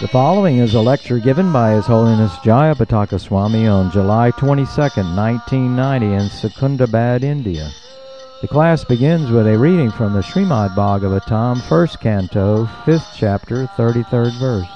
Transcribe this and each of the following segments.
The following is a lecture given by His Holiness Jayapataka Swami on July 22, 1990 in Secunderabad, India. The class begins with a reading from the Srimad Bhagavatam, 1st canto, 5th chapter, 33rd verse.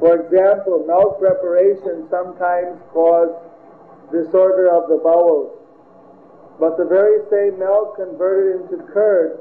For example, milk preparation sometimes cause disorder of the bowels. But the very same milk converted into curd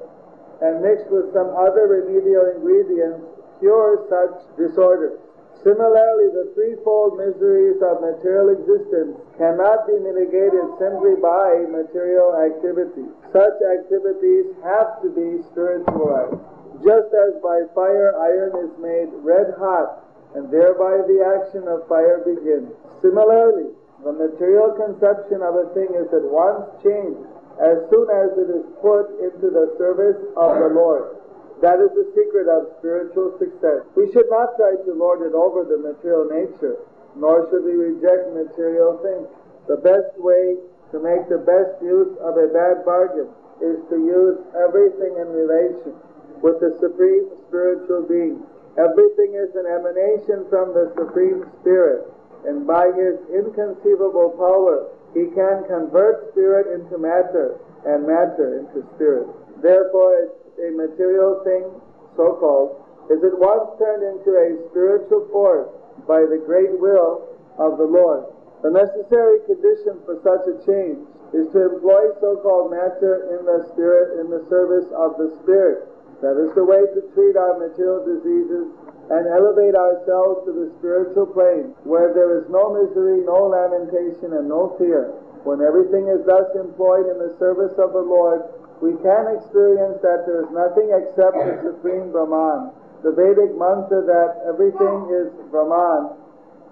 and mixed with some other remedial ingredients cures such disorders. Similarly, the threefold miseries of material existence cannot be mitigated simply by material activities. Such activities have to be spiritualized. Just as by fire iron is made red hot, and thereby the action of fire begins. Similarly, the material conception of a thing is at once changed as soon as it is put into the service of the Lord. That is the secret of spiritual success. We should not try to lord it over the material nature, nor should we reject material things. The best way to make the best use of a bad bargain is to use everything in relation with the Supreme Spiritual Being. Everything is an emanation from the Supreme Spirit, and by His inconceivable power, He can convert spirit into matter and matter into spirit. Therefore, a material thing, so called, is at once turned into a spiritual force by the great will of the Lord. The necessary condition for such a change is to employ so-called matter in the spirit in the service of the spirit. That is the way to treat our material diseases and elevate ourselves to the spiritual plane where there is no misery, no lamentation, and no fear. When everything is thus employed in the service of the Lord, we can experience that there is nothing except the Supreme Brahman. The Vedic mantra that everything is Brahman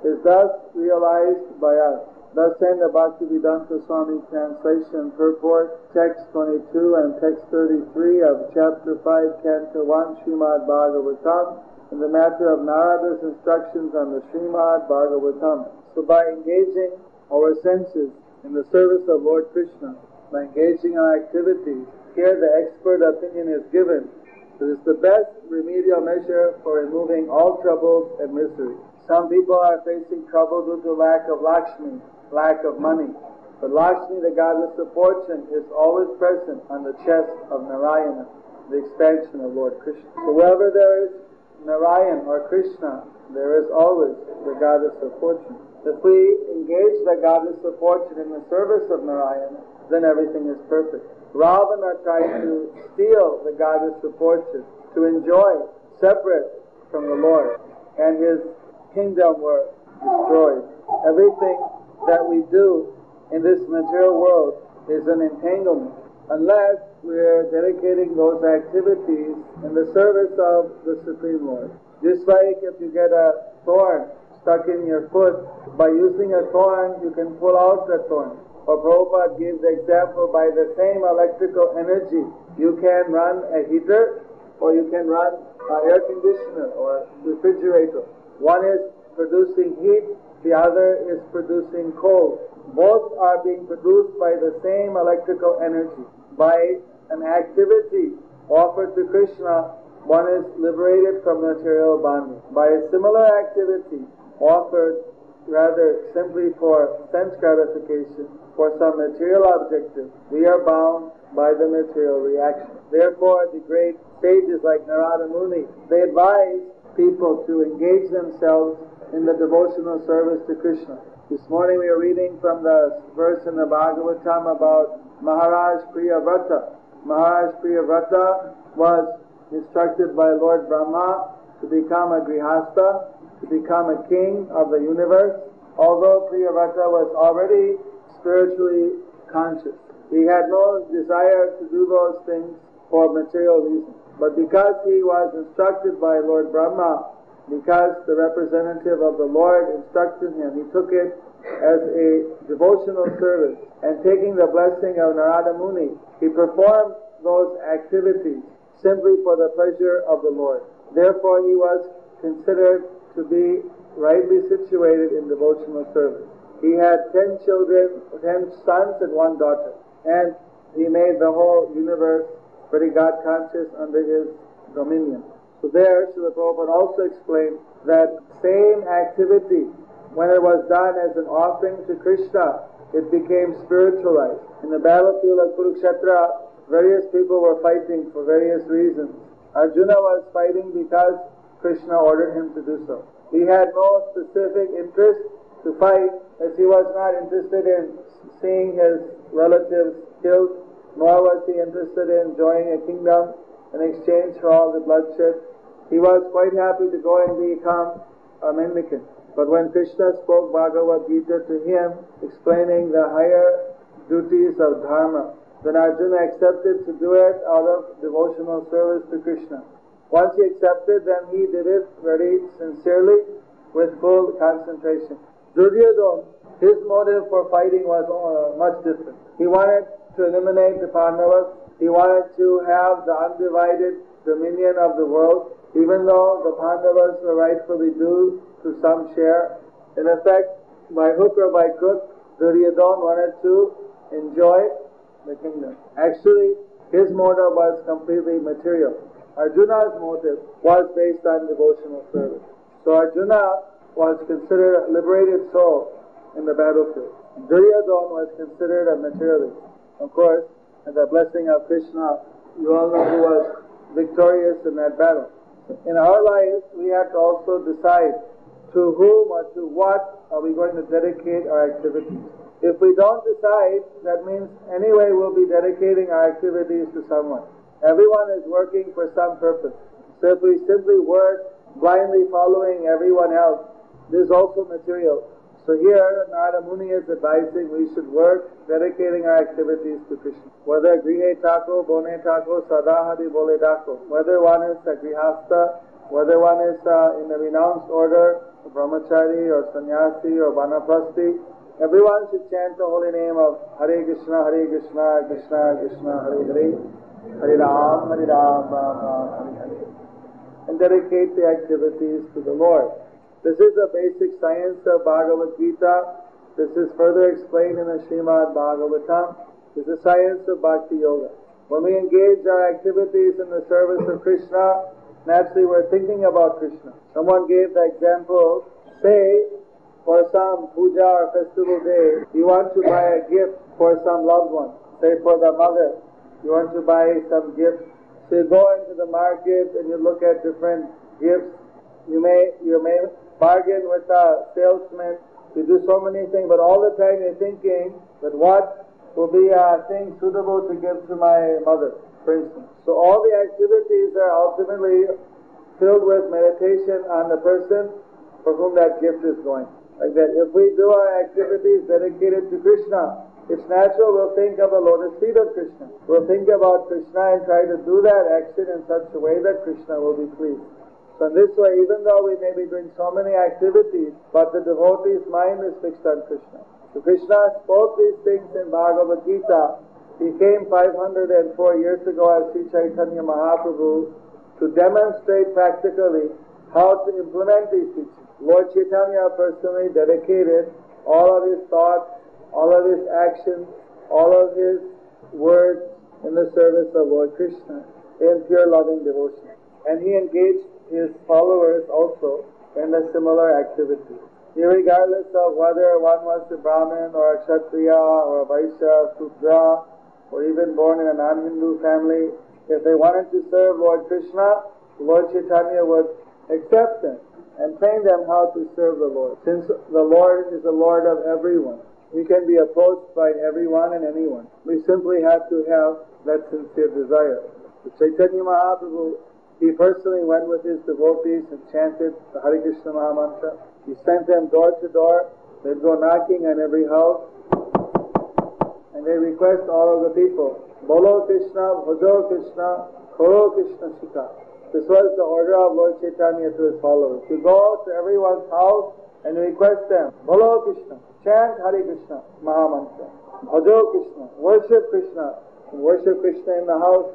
is thus realized by us. Thus in the Bhaktivedanta Swami translation purport, text 22 and text 33 of chapter 5, canto 1, Srimad Bhagavatam, in the matter of Narada's instructions on the Srimad Bhagavatam. So by engaging our senses in the service of Lord Krishna, by engaging our activities, here the expert opinion is given that it's the best remedial measure for removing all troubles and misery. Some people are facing trouble due to lack of Lakshmi, lack of money. But Lakshmi, the goddess of fortune, is always present on the chest of Narayana, the expansion of Lord Krishna. So wherever there is Narayan or Krishna, there is always the goddess of fortune. If we engage the goddess of fortune in the service of Narayana, then everything is perfect. Ravana tried to steal the goddess of fortune, to enjoy separate from the Lord, and his kingdom were destroyed. Everything that we do in this material world is an entanglement, unless we're dedicating those activities in the service of the Supreme Lord. Just like if you get a thorn stuck in your foot, by using a thorn, you can pull out the thorn. Or Prabhupada gives the example by the same electrical energy. You can run a heater or you can run an air conditioner or refrigerator. One is producing heat, the other is producing cold. Both are being produced by the same electrical energy. By an activity offered to Krishna, one is liberated from material bondage. By a similar activity offered rather simply for sense gratification, for some material objective, we are bound by the material reaction. Therefore, the great sages like Narada Muni, they advise people to engage themselves in the devotional service to Krishna. This morning we are reading from the verse in the Bhagavatam about Maharaj Priyavrata. Maharaj Priyavrata was instructed by Lord Brahma to become a grihasta to become a king of the universe, although Priyavrata was already spiritually conscious. He had no desire to do those things for material reasons. But because he was instructed by Lord Brahma, because the representative of the Lord instructed him, he took it as a devotional service. And taking the blessing of Narada Muni, he performed those activities simply for the pleasure of the Lord. Therefore, he was considered to be rightly situated in devotional service. He had ten children, ten sons and one daughter. And he made the whole universe pretty God conscious under his dominion. So there, Srila Prabhupada also explained that same activity, when it was done as an offering to Krishna, it became spiritualized. In the battlefield of Kurukshetra, various people were fighting for various reasons. Arjuna was fighting because Krishna ordered him to do so. He had no specific interest to fight as he was not interested in seeing his relatives killed, nor was he interested in enjoying a kingdom in exchange for all the bloodshed. He was quite happy to go and become a mendicant. But when Krishna spoke Bhagavad Gita to him, explaining the higher duties of dharma, then Arjuna accepted to do it out of devotional service to Krishna. Once he accepted, then he did it very sincerely with full concentration. Duryodhana, his motive for fighting was uh, much different. He wanted to eliminate the Pandavas. He wanted to have the undivided dominion of the world, even though the Pandavas were rightfully due to some share. In effect, by hook or by crook, Duryodhana wanted to enjoy the kingdom. Actually, his motive was completely material. Arjuna's motive was based on devotional service. So Arjuna was considered a liberated soul in the battlefield. Duryodhana was considered a materialist. Of course, and the blessing of Krishna, you all know who was victorious in that battle. In our lives, we have to also decide to whom or to what are we going to dedicate our activities. If we don't decide, that means anyway we'll be dedicating our activities to someone. Everyone is working for some purpose. So if we simply work blindly following everyone else, this is also material. So here, Narada Muni is advising we should work dedicating our activities to Krishna. Whether grihe tako, bone tako, sadahadi bole tako. Whether one is a grihastha, whether one is uh, in the renounced order, brahmachari or sannyasi or vanaprasti, everyone should chant the holy name of Hare Krishna, Hare Krishna, Krishna Krishna, Hare Hare, Hare Ram, Hare Ram, Ram Ram, Hare Hare. And dedicate the activities to the Lord. This is a basic science of Bhagavad Gita. This is further explained in the Srimad Bhagavatam. This is the science of Bhakti Yoga. When we engage our activities in the service of Krishna, naturally we're thinking about Krishna. Someone gave the example, say, for some puja or festival day, you want to buy a gift for some loved one, say for the mother, you want to buy some gift. So you go into the market and you look at different gifts. You may, you may bargain with a salesman to do so many things, but all the time you're thinking that what will be a thing suitable to give to my mother, for instance. So all the activities are ultimately filled with meditation on the person for whom that gift is going. Like that, if we do our activities dedicated to Krishna, it's natural we'll think of the lotus feet of Krishna. We'll think about Krishna and try to do that action in such a way that Krishna will be pleased. So in this way, even though we may be doing so many activities, but the devotee's mind is fixed on Krishna. So Krishna spoke these things in Bhagavad Gita. He came 504 years ago as Sri Chaitanya Mahaprabhu to demonstrate practically how to implement these teachings. Lord Chaitanya personally dedicated all of his thoughts, all of his actions, all of his words in the service of Lord Krishna in pure loving devotion. And he engaged his followers also in a similar activity. Regardless of whether one was a Brahmin or a Kshatriya or a Vaishya, Sudra, or even born in a non-Hindu family, if they wanted to serve Lord Krishna, Lord Chaitanya would accept them and train them how to serve the Lord. Since the Lord is the Lord of everyone, He can be approached by everyone and anyone. We simply have to have that sincere desire. Chaitanya Mahaprabhu He personally went with his devotees and chanted the Hare Krishna Mahamantra. He sent them door to door. They'd go knocking on every house. And they request all of the people, Bolo Krishna, Bhajo Krishna, Koro Krishna Shika. This was the order of Lord Chaitanya to his followers. To go to everyone's house and request them, Bolo Krishna, chant Hare Krishna Mahamantra. Bhajo Krishna, worship Krishna. Worship Krishna in the house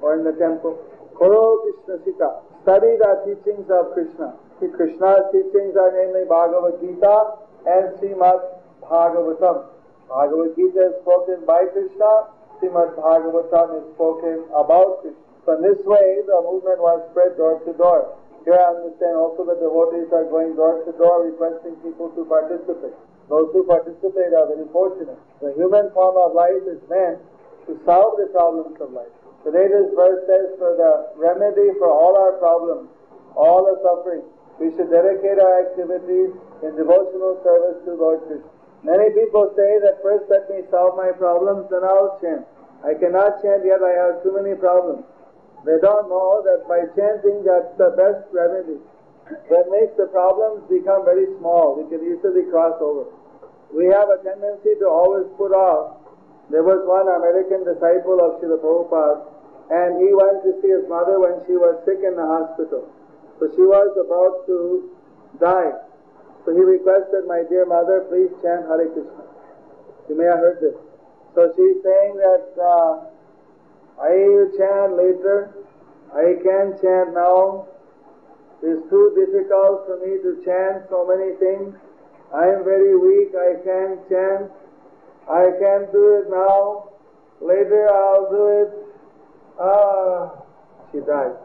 or in the temple. Koro Krishna Shika, study the teachings of Krishna. See, Krishna's teachings are namely Bhagavad Gita and Srimad Bhagavatam. Bhagavad Gita is spoken by Krishna, Srimad Bhagavatam is spoken about Krishna. So in this way, the movement was spread door to door. Here I understand also the devotees are going door to door requesting people to participate. Those who participate are very fortunate. The human form of life is meant to solve the problems of life. Today this verse says for the remedy for all our problems, all the suffering, we should dedicate our activities in devotional service to Lord Krishna. Many people say that first let me solve my problems, then I'll chant. I cannot chant yet, I have too many problems. They don't know that by chanting that's the best remedy. That makes the problems become very small. We can easily cross over. We have a tendency to always put off. There was one American disciple of Srila Prabhupada and he went to see his mother when she was sick in the hospital. So she was about to die. So he requested, my dear mother, please chant Hare Krishna. You may have heard this. So she's saying that uh, I will chant later. I can't chant now. It's too difficult for me to chant so many things. I am very weak. I can't chant. I can't do it now. Later I'll do it. Ah, she died.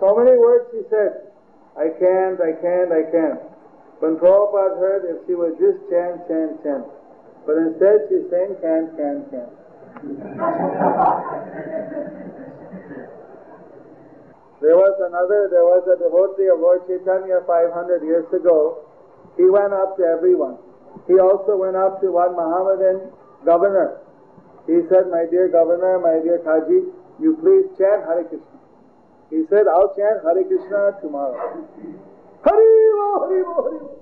so many words she said. I can't, I can't, I can't. When Prabhupada heard, if she would just chant, chant, chant. But instead she's saying can't, can't, can't. there was another, there was a devotee of Lord Chaitanya 500 years ago. He went up to everyone. He also went up to one Mohammedan governor. He said, My dear governor, my dear Kaji, you please chant Hare Krishna. He said, I'll chant Hare Krishna tomorrow. Hare Hare Hare.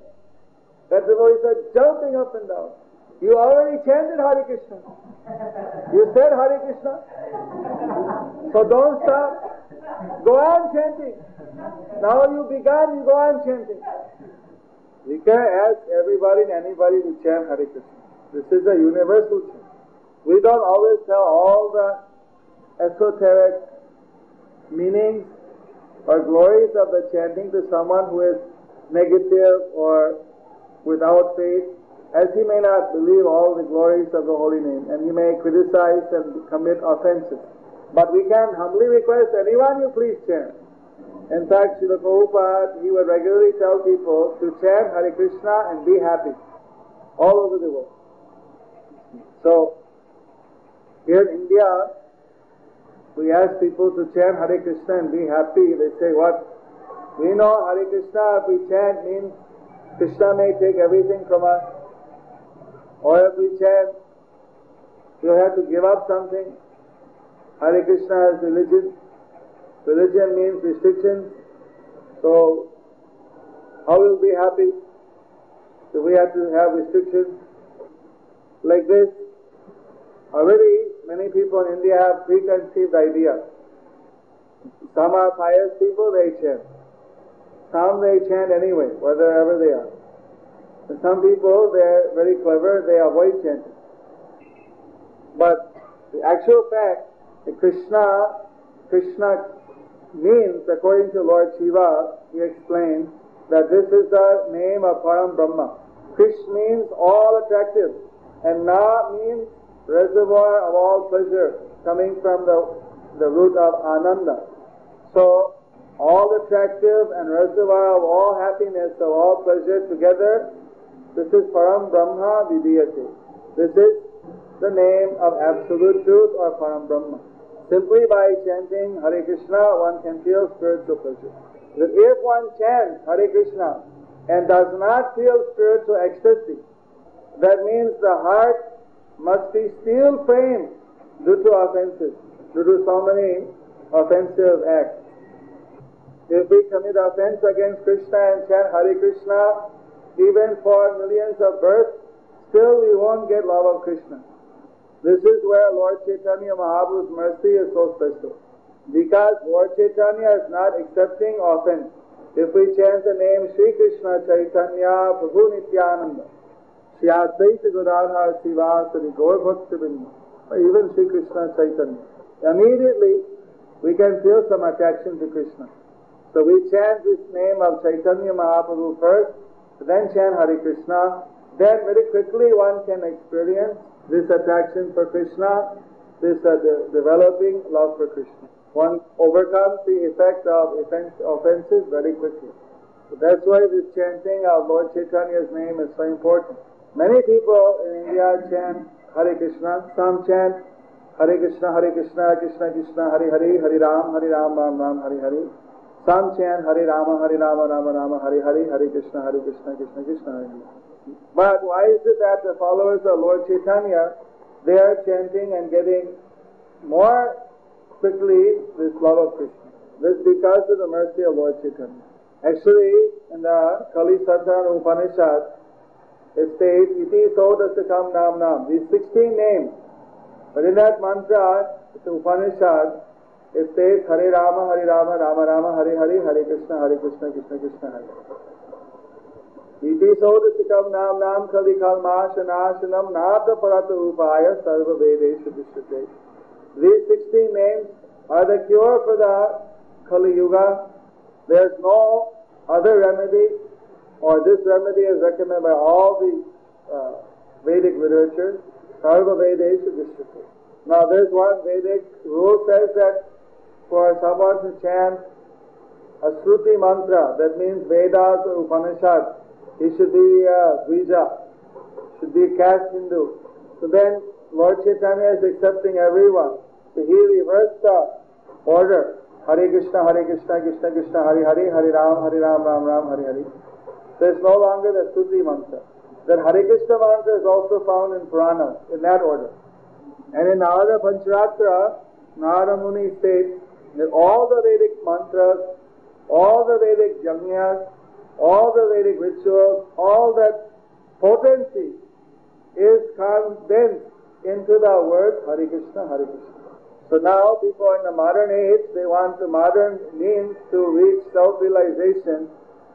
That devotee said, jumping up and down. You already chanted Hare Krishna. You said Hare Krishna. So don't stop. Go on chanting. Now you began, you go on chanting. We can ask everybody and anybody to chant Hare Krishna. This is a universal chant. We don't always tell all the esoteric meanings or glories of the chanting to someone who is negative or without faith, as he may not believe all the glories of the holy name, and he may criticize and commit offenses. But we can humbly request anyone you please chant. In fact, Srila Prabhupada, he would regularly tell people to chant Hare Krishna and be happy all over the world. So, here in India, we ask people to chant Hare Krishna and be happy. They say, what? We know Hare Krishna, if we chant, means Krishna may take everything from us. Or if we chant, we'll have to give up something. Hare Krishna is religion. Religion means restrictions. So, how will we be happy if we have to have restrictions like this? Already, many people in India have preconceived ideas. Some are pious people, they chant. Some they chant anyway, wherever they are. And some people, they're very clever, they avoid chanting. But the actual fact, Krishna, Krishna means, according to Lord Shiva, he explained that this is the name of Param Brahma. Krish means all attractive, and Na means reservoir of all pleasure, coming from the, the root of Ananda. So, all attractive and reservoir of all happiness, of all pleasure together, this is Param Brahma Vidiyate. This is the name of Absolute Truth or Param Brahma. Simply by chanting Hare Krishna, one can feel spiritual pleasure. But if one chants Hare Krishna and does not feel spiritual ecstasy, that means the heart must be still framed due to offenses, due to so many offensive acts. If we commit offense against Krishna and chant Hare Krishna, even for millions of births, still we won't get love of Krishna. This is where Lord Chaitanya Mahaprabhu's mercy is so special. Because Lord Chaitanya is not accepting offense. If we chant the name Sri Krishna Chaitanya Prabhu Nityananda, Shri Advaita Gadadhar Srivasari Gaur even Sri Krishna Chaitanya, immediately we can feel some attraction to Krishna. So we chant this name of Chaitanya Mahaprabhu first, then chant Hare Krishna. Then very quickly one can experience this attraction for Krishna, this uh, de- developing love for Krishna. One overcomes the effect of offense, offenses very quickly. So that's why this chanting of Lord Chaitanya's name is so important. Many people in India chant Hare Krishna. Some chant Hare Krishna, Hare Krishna, Krishna Krishna, Hare Hare, Hare Ram, Hare Ram, Ram Ram, Hare Hare. Some chant Hare Rama, Hare Rama, Rama Rama, Hare Hare, Hare Krishna, Hare Krishna, Krishna Krishna, Hare Hare. But why is it that the followers of Lord Chaitanya, they are chanting and getting more quickly this love of Krishna? This is because of the mercy of Lord Chaitanya. Actually, in the Kali Sadhana Upanishad, it states, Iti Sodasakam Nam Nam. These 16 names. But in that mantra, it's Upanishad, it says Hare Rama, Hare Rama, Rama Rama, Hare Hare, Hare Krishna, Hare Krishna, Krishna Krishna, Hare Iti Upaya Sarva Vedesha Vishrute. These 16 names are the cure for the Kali Yuga. There's no other remedy, or this remedy is recommended by all the uh, Vedic literature. Sarva. Now there's one Vedic rule says that for someone to chant a Shruti mantra, that means Vedas or Upanishad, he should be uh, Dvija, should be caste Hindu. So then Lord Chaitanya is accepting everyone. So he reversed the order. Hare Krishna, Hare Krishna, Krishna Krishna, Hare Hare, Hare Ram, Hare Ram, Ram Ram, Hare Hare. So it's no longer the Shruti mantra. That Hare Krishna mantra is also found in Purana, in that order. And in Narada Pancharatra, Narada Muni states that all the Vedic mantras, all the Vedic yajnas, all the Vedic rituals, all that potency is condensed into the words Hare Krishna, Hare Krishna. So now people in the modern age, they want the modern means to reach self-realization,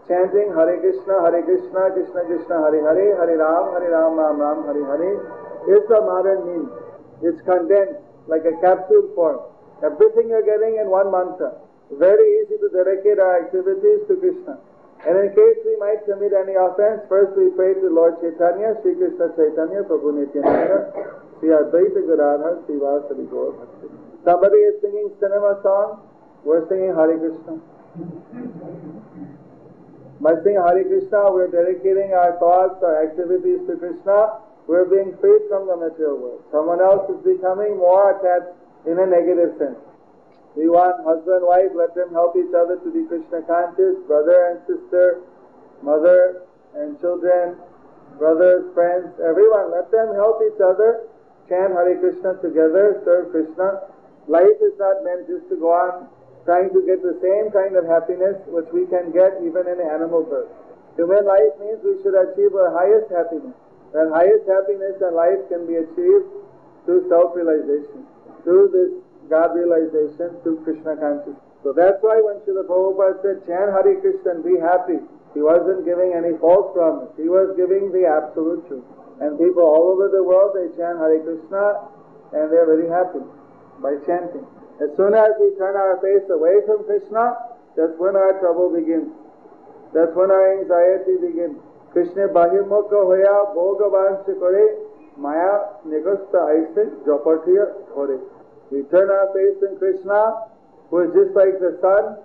chanting Hare Krishna, Hare Krishna, Krishna Krishna, Hare Hare, Hare Ram, Hare Ram, Ram Ram, Hare Hare, is the modern means. It's condensed like a capsule form. Everything you're getting in one mantra. Very easy to dedicate our activities to Krishna. And in case we might commit any offense, first we pray to Lord Chaitanya, Sri Krishna Chaitanya, Prabhu Nityananda, Sri Advaita Gadadhar, Sri Vasari Gaur. Somebody is singing cinema song, we're singing Hare Krishna. By singing Hare Krishna, we're dedicating our thoughts, our activities to Krishna. We're being freed from the material world. Someone else is becoming more attached in a negative sense. We want husband, wife, let them help each other to be Krishna conscious, brother and sister, mother and children, brothers, friends, everyone, let them help each other, chant Hare Krishna together, serve Krishna. Life is not meant just to go on trying to get the same kind of happiness which we can get even in animal birth. Human life means we should achieve our highest happiness. That highest happiness in life can be achieved through self-realization, through this God realization, through Krishna consciousness. So that's why when Srila Prabhupada said, chant Hare Krishna and be happy, he wasn't giving any false promise. He was giving the absolute truth. And people all over the world, they chant Hare Krishna and they're very happy by chanting. As soon as we turn our face away from Krishna, that's when our trouble begins. That's when our anxiety begins. Krishna bahimukha hoya bhogavancha kore maya nigasta aise jopatiya thore. We turn our face in Krishna, who is just like the sun,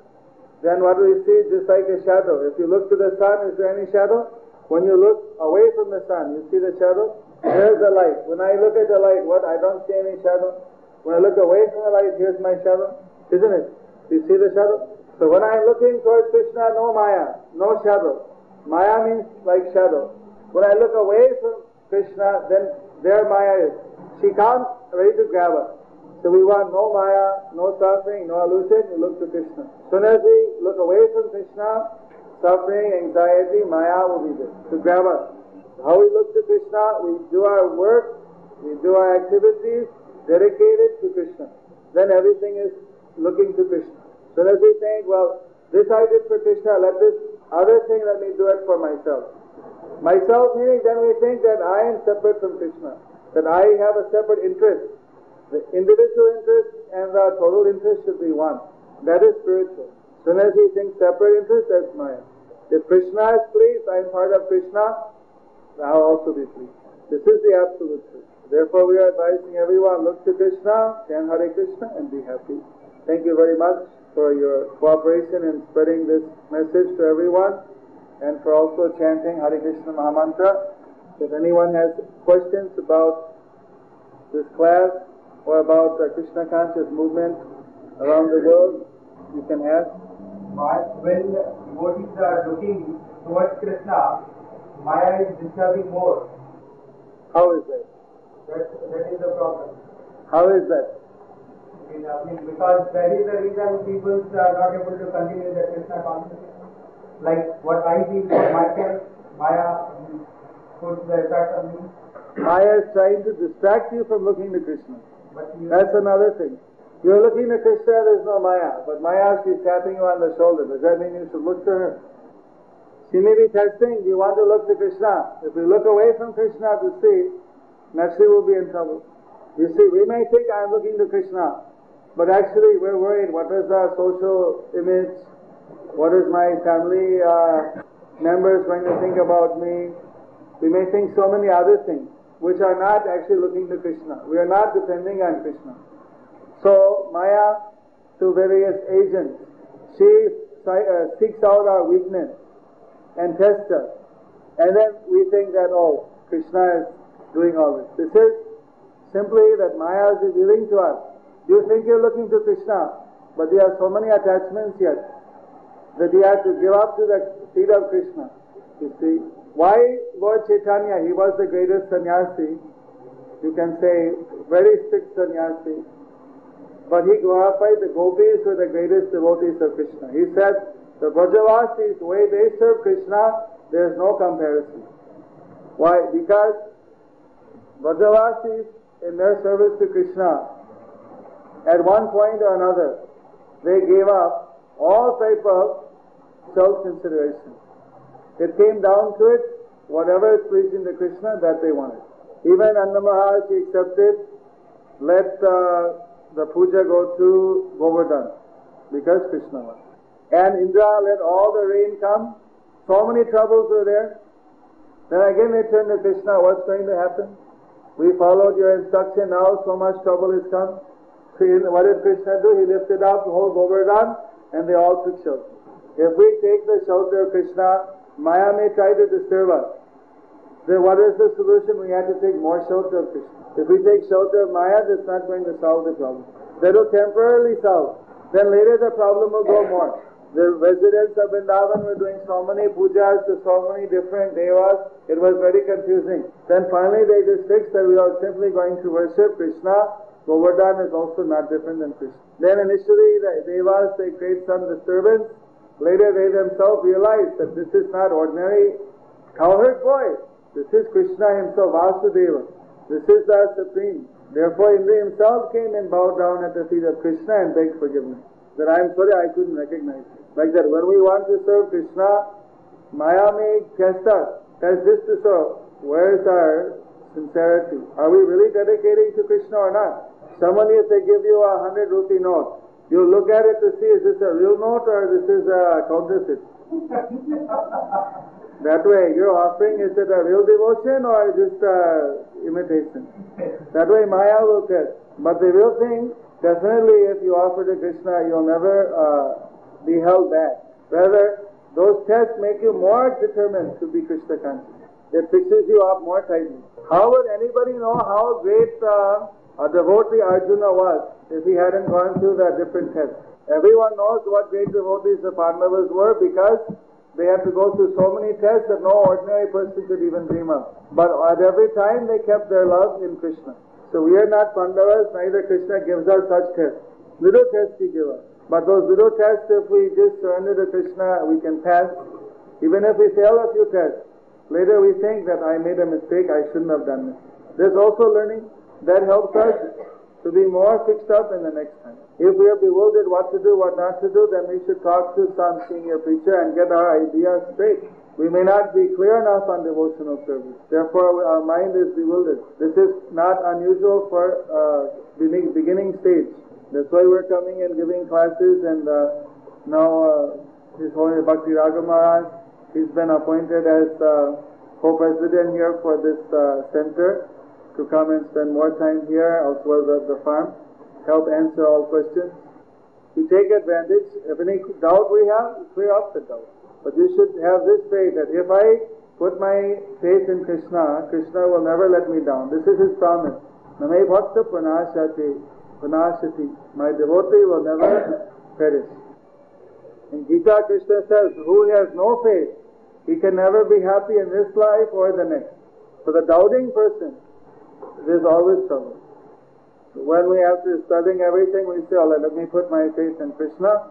then what do we see? Just like a shadow. If you look to the sun, is there any shadow? When you look away from the sun, you see the shadow? There's the light. When I look at the light, what? I don't see any shadow. When I look away from the light, here's my shadow. Isn't it? You see the shadow? So when I'm looking towards Krishna, no Maya, no shadow. Maya means like shadow. When I look away from Krishna, then there Maya is. She comes ready to grab us. So we want no Maya, no suffering, no illusion, we look to Krishna. Soon as we look away from Krishna, suffering, anxiety, Maya will be there to grab us. How we look to Krishna, we do our work, we do our activities dedicated to Krishna. Then everything is looking to Krishna. Soon as we think, well, this I did for Krishna, let this other thing, let me do it for myself. Myself meaning then we think that I am separate from Krishna, that I have a separate interest. The individual interest and the total interest should be one. That is spiritual. Soon as we think separate interest, that's Maya. If Krishna is pleased, I am part of Krishna, I'll also be pleased. This is the absolute truth. Therefore, we are advising everyone look to Krishna, chant Hare Krishna, and be happy. Thank you very much for your cooperation in spreading this message to everyone and for also chanting Hare Krishna Mahamantra. If anyone has questions about this class or about the Krishna conscious movement around the world, you can ask. But when devotees are looking towards Krishna, Maya is disturbing more. How is that? That, that is the problem. How is that? I mean, I mean, because that is the reason people are not able to continue the Krishna consciousness. Like what I feel for myself, Maya um, puts the effect on me. Maya is trying to distract you from looking to Krishna. That's another thing. You're looking at Krishna, there's no Maya. But Maya, she's tapping you on the shoulder. Does that mean you should look to her? She may be testing, do you want to look to Krishna? If we look away from Krishna to see, naturally we'll be in trouble. You see, we may think I'm looking to Krishna, but actually we're worried, what is our social image? What is my family uh, members going to think about me? We may think so many other things, which are not actually looking to Krishna. We are not depending on Krishna. So, Maya, through various agents, she uh, seeks out our weakness and tests us. And then we think that, oh, Krishna is doing all this. This is simply that Maya is revealing to us. You think you're looking to Krishna, but there are so many attachments yet that you have to give up to the feet of Krishna. You see, why Lord Chaitanya, he was the greatest sannyasi, you can say very strict sannyasi, but he glorified the gopis were the greatest devotees of Krishna. He said, the Brajavasis, the way they serve Krishna, there is no comparison. Why? Because Brajavasis, in their service to Krishna, at one point or another, they gave up all type of self-consideration. It came down to it, whatever is pleasing to Krishna, that they wanted. Even Annamahal, she accepted, let uh, the puja go to Govardhan, because Krishna wanted. And Indra let all the rain come. So many troubles were there. Then again they turned to Krishna, what's going to happen? We followed your instruction now, so much trouble has come. So what did Krishna do? He lifted up the whole Govardhan and they all took shelter. If we take the shelter of Krishna, Maya may try to disturb us. Then what is the solution? We have to take more shelter of Krishna. If we take shelter of Maya, that's not going to solve the problem. That will temporarily solve. Then later the problem will go more. The residents of Vrindavan were doing so many pujas to so many different devas, it was very confusing. Then finally they just fixed that we are simply going to worship Krishna. Govardhan is also not different than Krishna. Then initially the devas, they create some disturbance. Later they themselves realized that this is not ordinary cowherd boy. This is Krishna himself, Vasudeva. This is the Supreme. Therefore Indra himself came and bowed down at the feet of Krishna and begged forgiveness. That I am sorry I couldn't recognize you. Like that, when we want to serve Krishna, Maya may test us, test this to show where is our sincerity. Are we really dedicating to Krishna or not? Someone if they give you a hundred rupee note, you look at it to see is this a real note or this is a counterfeit. that way, your offering is it a real devotion or just a imitation? That way, Maya will test. But the real thing, definitely, if you offer to Krishna, you'll never. Uh, be held back. Rather, those tests make you more determined to be Krishna conscious. It fixes you up more tightly. How would anybody know how great uh, a devotee Arjuna was if he hadn't gone through the different tests? Everyone knows what great devotees the Pandavas were because they had to go through so many tests that no ordinary person could even dream of. But at every time they kept their love in Krishna. So we are not Pandavas, neither Krishna gives us such tests. Little tests he gives us. But those little tests, if we just surrender to Krishna, we can pass. Even if we fail a few tests, later we think that I made a mistake, I shouldn't have done this. There's also learning that helps us to be more fixed up in the next time. If we are bewildered what to do, what not to do, then we should talk to some senior preacher and get our ideas straight. We may not be clear enough on devotional service. Therefore, our mind is bewildered. This is not unusual for uh, beginning, stage. That's why we're coming and giving classes and uh, now uh, His Holy Bhakti Raghu Maharaj, he's been appointed as uh, co-president here for this uh, center to come and spend more time here as well as the farm, help answer all questions. You take advantage. If any doubt we have, clear up the doubt. But you should have this faith that if I put my faith in Krishna, Krishna will never let me down. This is his promise. Name bhakta pranashati, pranashati. My devotee will never perish. In Gita, Krishna says, who has no faith, he can never be happy in this life or the next. For the doubting person, there's always trouble. When we after studying everything, we say, oh, let me put my faith in Krishna.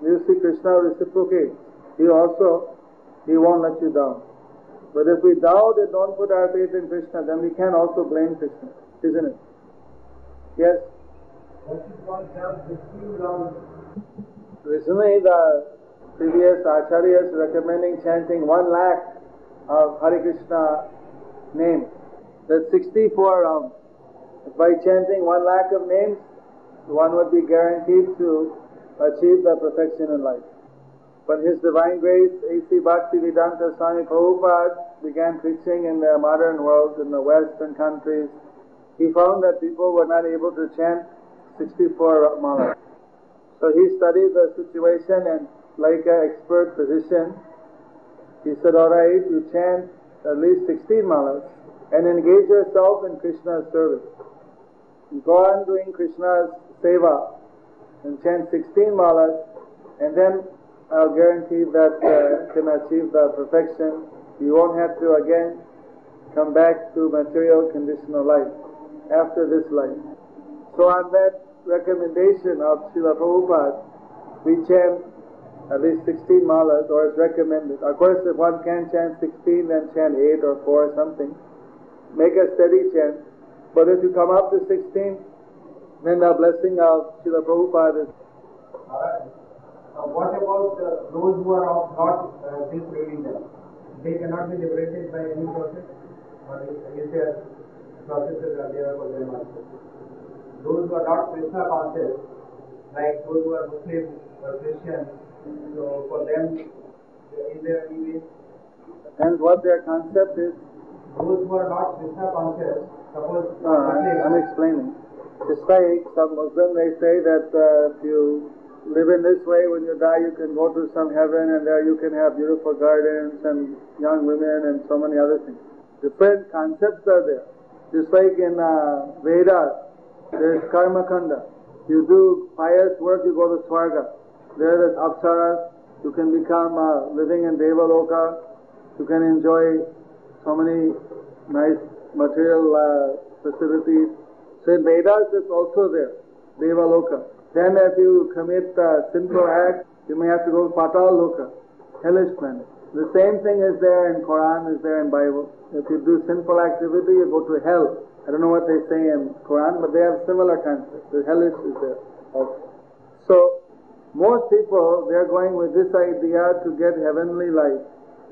You see Krishna reciprocates. He also, he won't let you down. But if we doubt and don't put our faith in Krishna, then we can also blame Krishna, isn't it? Yes? Recently, the previous acharyas recommending chanting one lakh of Hare Krishna names. That's 64 rounds. By chanting one lakh of names, one would be guaranteed to achieve the perfection in life. When His Divine Grace, A.C. Bhaktivedanta Swami Prabhupada began preaching in the modern world, in the Western countries, he found that people were not able to chant 64 malas. So he studied the situation and like an expert physician, he said, alright, you chant at least 16 malas and engage yourself in Krishna's service. Go on doing Krishna's seva and chant 16 malas and then I'll guarantee that uh, can achieve the perfection. You won't have to again come back to material conditional life after this life. So on that recommendation of Srila Prabhupada, we chant at least 16 malas or it's recommended. Of course, if one can chant 16, then chant 8 or 4 or something. Make a steady chant. But if you come up to 16, then the blessing of Srila Prabhupada is Alright. Uh, what about uh, those who are of not uh, this religion? They cannot be liberated by any process? Or is, there processes are there for them also? Those who are not Krishna conscious, like those who are Muslims or Christians, so for them, is there any way? and what their concept is. Those who are not Krishna conscious, suppose No, I- I'm explaining. It's like some Muslim, they say that uh, if you live in this way, when you die, you can go to some heaven and there you can have beautiful gardens and young women and so many other things. Different concepts are there. Just like in uh, Vedas, there's karma kanda. You do pious work, you go to Swarga. There's apsaras. You can become uh, living in Devaloka. You can enjoy so many nice material uh, facilities. So in Vedas, it's also there, Devaloka. Then if you commit uh, sinful acts, you may have to go to Patal Loka, hellish planet. The same thing is there in Quran, is there in Bible. If you do sinful activity, you go to hell. I don't know what they say in Quran, but they have similar concepts. The hellish is there also. So most people, they are going with this idea to get heavenly life.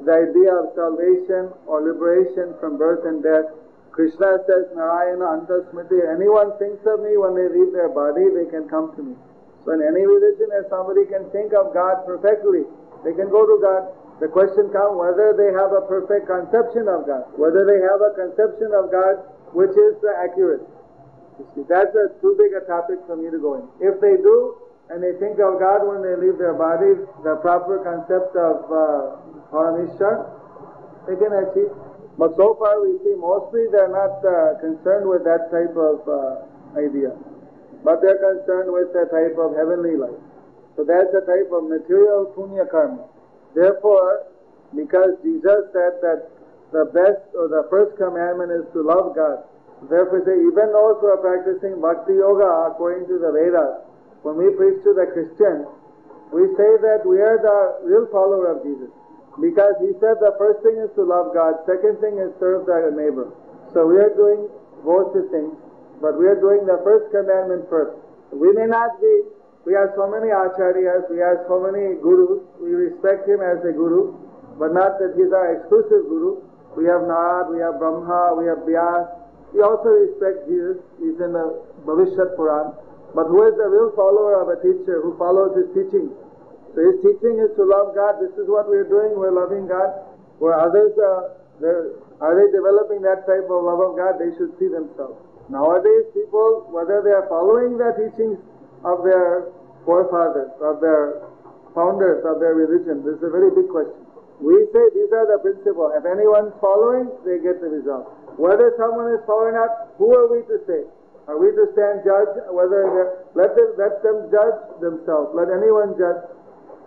The idea of salvation or liberation from birth and death. Krishna says, Narayana Antasmriti, anyone thinks of me when they leave their body, they can come to me. So in any religion, if somebody can think of God perfectly, they can go to God. The question comes whether they have a perfect conception of God, whether they have a conception of God which is accurate. You see, that's a too big a topic for me to go in. If they do, and they think of God when they leave their bodies, the proper concept of uh, Parameshwar, they can achieve. But so far we see mostly they're not uh, concerned with that type of uh, idea. But they're concerned with the type of heavenly life. So that's a type of material punya karma. Therefore, because Jesus said that the best or the first commandment is to love God, Therefore, say, even those who are practicing Bhakti Yoga according to the Vedas, when we preach to the Christians, we say that we are the real follower of Jesus. Because he said the first thing is to love God, second thing is serve thy neighbor. So we are doing both the things, but we are doing the first commandment first. We may not be, we have so many acharyas, we have so many gurus, we respect him as a guru, but not that he's our exclusive guru. We have Narad, we have Brahma, we have Vyas. We also respect Jesus, he's in the Bhavishat Puran. But who is the real follower of a teacher who follows his teachings? So his teaching is to love God. This is what we're doing. We're loving God. Where others uh, are, they're- they developing that type of love of God? They should see themselves. Nowadays, people, whether they are following the teachings of their forefathers, of their founders of their religion, this is a very big question. We say these are the principles. If anyone's following, they get the result. Whether someone is following up, who are we to say? Are we to stand judge? Whether let them let them judge themselves. Let anyone judge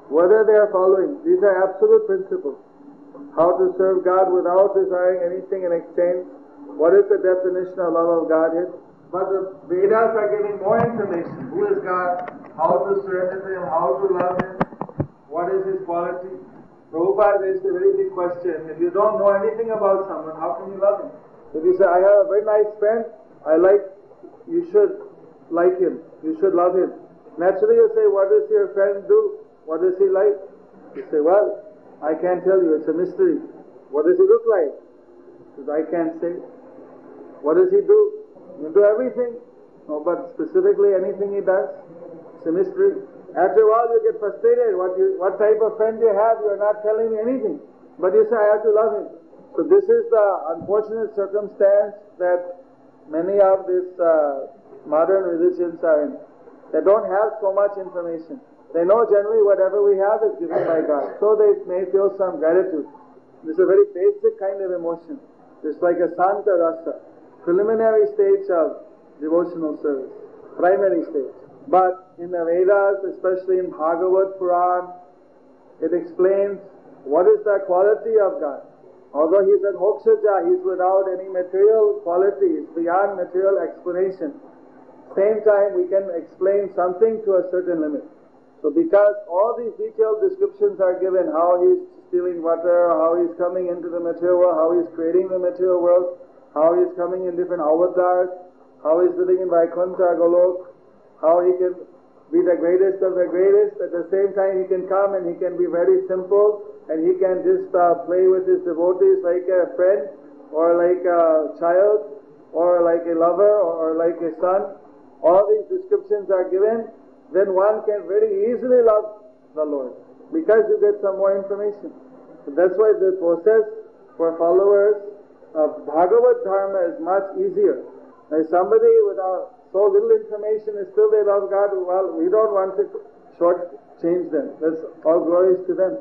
whether they are following. These are absolute principles. How to serve God without desiring anything in exchange. What is the definition of love of Godhead? But the Vedas are giving more information. Who is God? How to surrender to Him? How to love Him? What is His quality? Prabhupada raised a very big question. If you don't know anything about someone, how can you love him? If you say, I have a very nice friend, I like, you should like him. You should love him. Naturally you say, what does your friend do? What does he like? You say, well, I can't tell you. It's a mystery. What does he look like? Says, I can't say. What does he do? You do everything. No, but specifically anything he does, it's a mystery. After a while you get frustrated. What you, what type of friend you have, you are not telling me anything. But you say, I have to love him. So this is the unfortunate circumstance that many of these uh, modern religions are in. They don't have so much information. They know generally whatever we have is given by God. So they may feel some gratitude. This is a very basic kind of emotion. It's like a Santa Rasa, preliminary stage of devotional service, primary stage. But in the Vedas, especially in Bhagavad Puran, it explains what is the quality of God. Although he is an adhokshaja, he is without any material qualities, beyond material explanation. Same time, we can explain something to a certain limit. So because all these detailed descriptions are given, how he is stealing water, how he is coming into the material world, how he is creating the material world, how he is coming in different avatars, how he is living in Vaikuntha, Golok, how he can be the greatest of the greatest. At the same time, he can come and he can be very simple and he can just uh, play with his devotees like a friend or like a child or like a lover or like a son. All these descriptions are given, then one can very easily love the Lord because you get some more information. That's why the process for followers of Bhagavad Dharma is much easier. If somebody without so little information is still they love God, well, we don't want to short change them. That's all glories to them.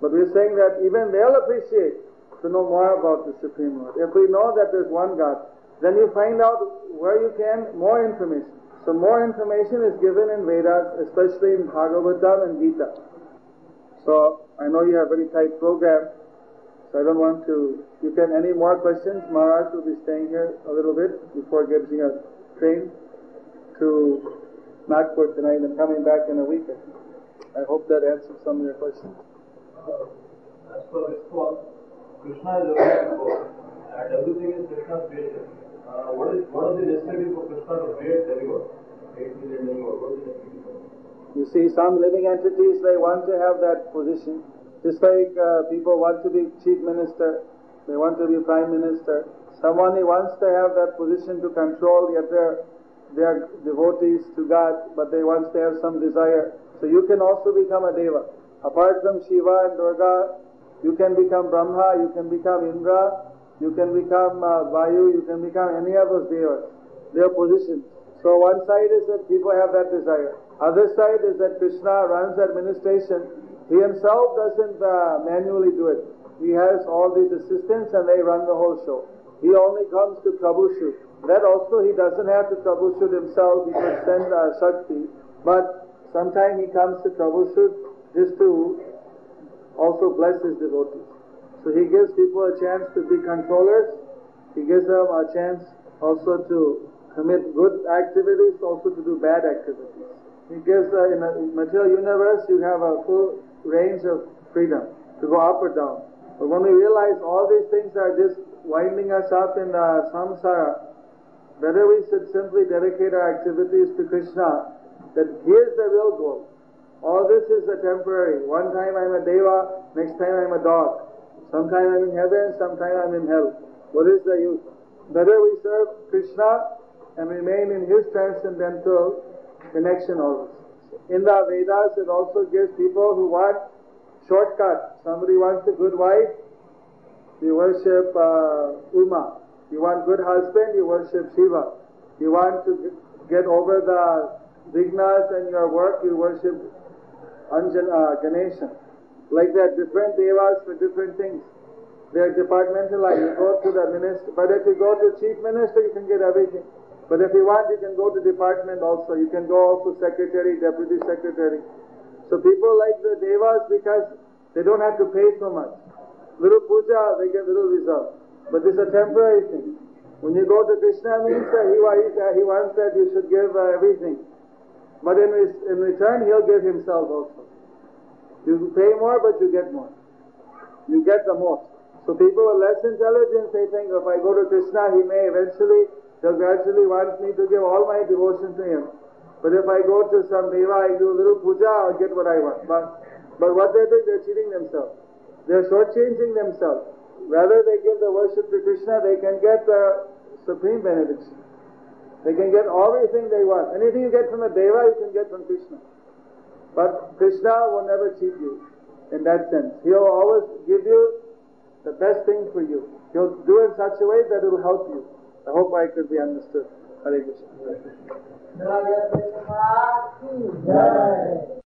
But we're saying that even they'll appreciate to know more about the Supreme Lord. If we know that there's one God, then you find out where you can more information. So more information is given in Vedas, especially in Bhagavatam and Gita. So I know you have a very tight program, so I don't want to. You can any more questions? Maharaj will be staying here a little bit before getting a train to Nagpur tonight and coming back in a week. I hope that answers some of your questions. As per response, Krishna is everything is Krishna's creation. Uh, what is what is the necessity for Krishna to create demigod? Eight million demigod. What is the necessity for? You see, some living entities, they want to have that position. Just like uh, people want to be chief minister, they want to be prime minister. Someone he wants to have that position to control, yet they're, they're devotees to God, but they want to have some desire. So you can also become a deva. Apart from Shiva and Durga, you can become Brahma, you can become Indra, you can become uh, Vayu, you can become any of those devas. Their position. So one side is that people have that desire. Other side is that Krishna runs administration. He himself doesn't uh, manually do it. He has all these assistants and they run the whole show. He only comes to troubleshoot. That also he doesn't have to troubleshoot himself. He could send uh, Shakti. But sometimes he comes to troubleshoot just to also bless his devotees. So he gives people a chance to be controllers. He gives them a chance also to commit good activities, also to do bad activities. He gives, uh, in a material universe, you have a full range of freedom to go up or down. But when we realize all these things are just winding us up in the samsara, better we should simply dedicate our activities to Krishna, that He is the real goal. All this is a temporary. One time I'm a deva, next time I'm a dog. Sometime I'm in heaven, sometimes I'm in hell. What is the use? Better we serve Krishna and remain in His transcendental connection always. In the Vedas, it also gives people who want shortcut. Somebody wants a good wife, you worship uh, Uma. You want good husband, you worship Shiva. You want to get over the vighnas in your work, you worship Anjan, uh, Ganesha. Like that, different devas for different things. They are departmentalized. You go to the minister, but if you go to chief minister, you can get everything. But if you want, you can go to department also. You can go also secretary, deputy secretary. So people like the devas because they don't have to pay so much. Little puja, they get little result. But this is a temporary thing. When you go to Krishna means that he, he wants that you should give uh, everything. But in, in return, he'll give himself also. You pay more, but you get more. You get the most. So people with less intelligence, they think if I go to Krishna, he may eventually, he'll gradually want me to give all my devotion to him. But if I go to some deva, I do a little puja, I'll get what I want. But, but what they're doing, they're cheating themselves. They're shortchanging themselves. Rather they give the worship to Krishna, they can get the supreme benediction. They can get everything they want. Anything you get from a deva, you can get from Krishna. But Krishna will never cheat you in that sense. He'll always give you the best thing for you. He'll do it in such a way that it will help you. I hope I could be understood. Hare Krishna.